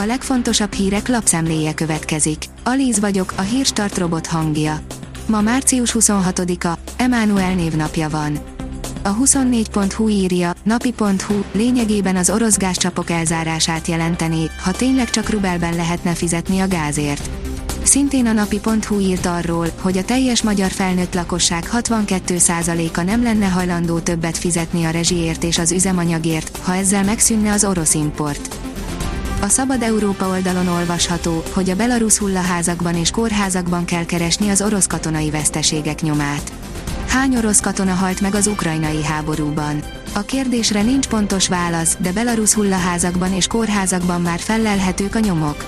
A legfontosabb hírek lapszemléje következik. Alíz vagyok, a hírstart robot hangja. Ma március 26-a, Emmanuel névnapja van. A 24.hu írja, napi.hu lényegében az orosz gázcsapok elzárását jelentené, ha tényleg csak rubelben lehetne fizetni a gázért. Szintén a napi.hu írt arról, hogy a teljes magyar felnőtt lakosság 62%-a nem lenne hajlandó többet fizetni a rezsiért és az üzemanyagért, ha ezzel megszűnne az orosz import. A Szabad Európa oldalon olvasható, hogy a belarusz hullaházakban és kórházakban kell keresni az orosz katonai veszteségek nyomát. Hány orosz katona halt meg az ukrajnai háborúban? A kérdésre nincs pontos válasz, de belarusz hullaházakban és kórházakban már fellelhetők a nyomok.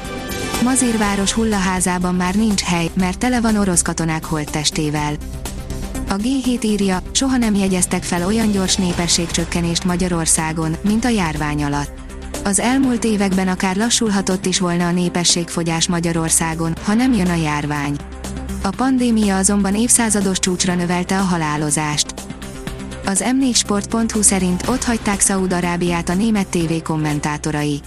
Mazírváros hullaházában már nincs hely, mert tele van orosz katonák holttestével. A G7 írja, soha nem jegyeztek fel olyan gyors népességcsökkenést Magyarországon, mint a járvány alatt. Az elmúlt években akár lassulhatott is volna a népességfogyás Magyarországon, ha nem jön a járvány. A pandémia azonban évszázados csúcsra növelte a halálozást. Az m4sport.hu szerint ott hagyták Szaúd-Arábiát a német TV kommentátorai.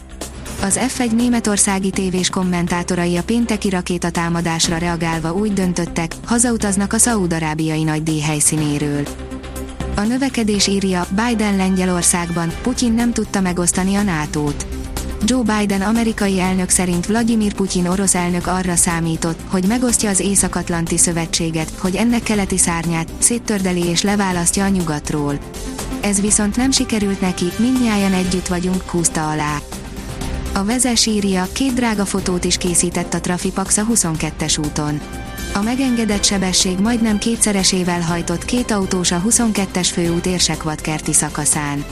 Az F1 németországi tévés kommentátorai a pénteki rakétatámadásra reagálva úgy döntöttek, hazautaznak a szaúd-arábiai nagydíj helyszínéről. A növekedés írja, Biden Lengyelországban, Putyin nem tudta megosztani a NATO-t. Joe Biden amerikai elnök szerint Vladimir Putyin orosz elnök arra számított, hogy megosztja az Észak-Atlanti Szövetséget, hogy ennek keleti szárnyát széttördeli és leválasztja a nyugatról. Ez viszont nem sikerült neki, mindnyájan együtt vagyunk, húzta alá. A vezes írja, két drága fotót is készített a Trafipax a 22-es úton. A megengedett sebesség majdnem kétszeresével hajtott két autós a 22-es főút érsekvadkerti szakaszán.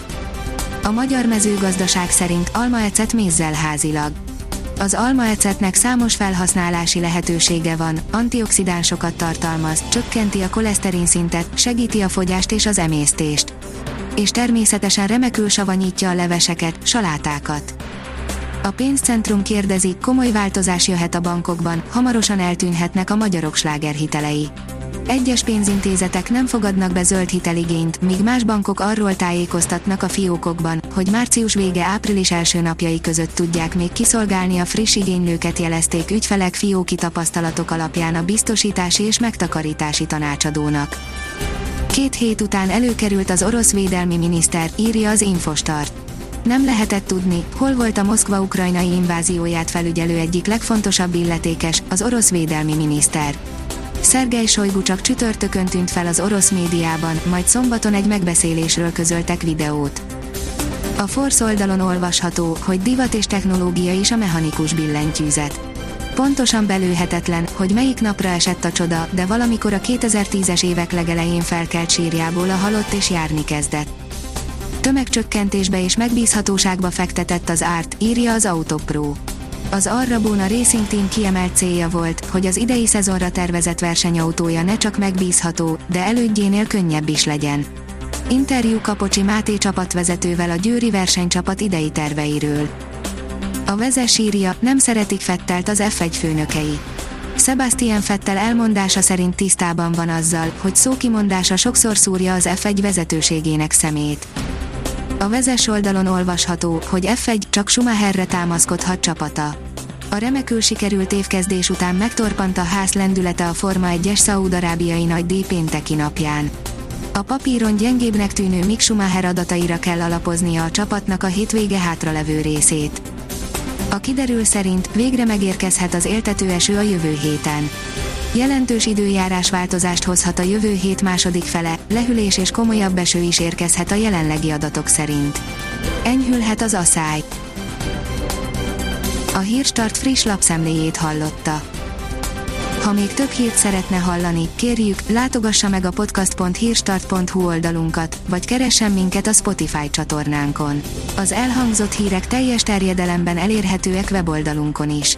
A magyar mezőgazdaság szerint almaecet mézzel házilag. Az almaecetnek számos felhasználási lehetősége van, antioxidánsokat tartalmaz, csökkenti a koleszterin szintet, segíti a fogyást és az emésztést. És természetesen remekül savanyítja a leveseket, salátákat. A pénzcentrum kérdezi, komoly változás jöhet a bankokban, hamarosan eltűnhetnek a magyarok slágerhitelei. Egyes pénzintézetek nem fogadnak be zöld hiteligényt, míg más bankok arról tájékoztatnak a fiókokban, hogy március vége április első napjai között tudják még kiszolgálni a friss igénylőket jelezték ügyfelek fióki tapasztalatok alapján a biztosítási és megtakarítási tanácsadónak. Két hét után előkerült az orosz védelmi miniszter, írja az Infostart nem lehetett tudni, hol volt a Moszkva ukrajnai invázióját felügyelő egyik legfontosabb illetékes, az orosz védelmi miniszter. Szergej Sojgu csak csütörtökön tűnt fel az orosz médiában, majd szombaton egy megbeszélésről közöltek videót. A Force oldalon olvasható, hogy divat és technológia is a mechanikus billentyűzet. Pontosan belőhetetlen, hogy melyik napra esett a csoda, de valamikor a 2010-es évek legelején felkelt sírjából a halott és járni kezdett tömegcsökkentésbe és megbízhatóságba fektetett az árt, írja az Autopro. Az Arrabona Racing Team kiemelt célja volt, hogy az idei szezonra tervezett versenyautója ne csak megbízható, de elődjénél könnyebb is legyen. Interjú Kapocsi Máté csapatvezetővel a Győri versenycsapat idei terveiről. A vezes írja, nem szeretik Fettelt az F1 főnökei. Sebastian Fettel elmondása szerint tisztában van azzal, hogy szókimondása sokszor szúrja az F1 vezetőségének szemét. A vezes oldalon olvasható, hogy F1 csak Schumacherre támaszkodhat csapata. A remekül sikerült évkezdés után megtorpant a ház lendülete a Forma 1-es szaúd-arábiai nagy díj pénteki napján. A papíron gyengébbnek tűnő Mick Schumacher adataira kell alapoznia a csapatnak a hétvége hátralevő részét. A kiderül szerint végre megérkezhet az éltető eső a jövő héten. Jelentős időjárás változást hozhat a jövő hét második fele, lehűlés és komolyabb eső is érkezhet a jelenlegi adatok szerint. Enyhülhet az aszály. A Hírstart friss lapszemléjét hallotta. Ha még több hírt szeretne hallani, kérjük, látogassa meg a podcast.hírstart.hu oldalunkat, vagy keressen minket a Spotify csatornánkon. Az elhangzott hírek teljes terjedelemben elérhetőek weboldalunkon is.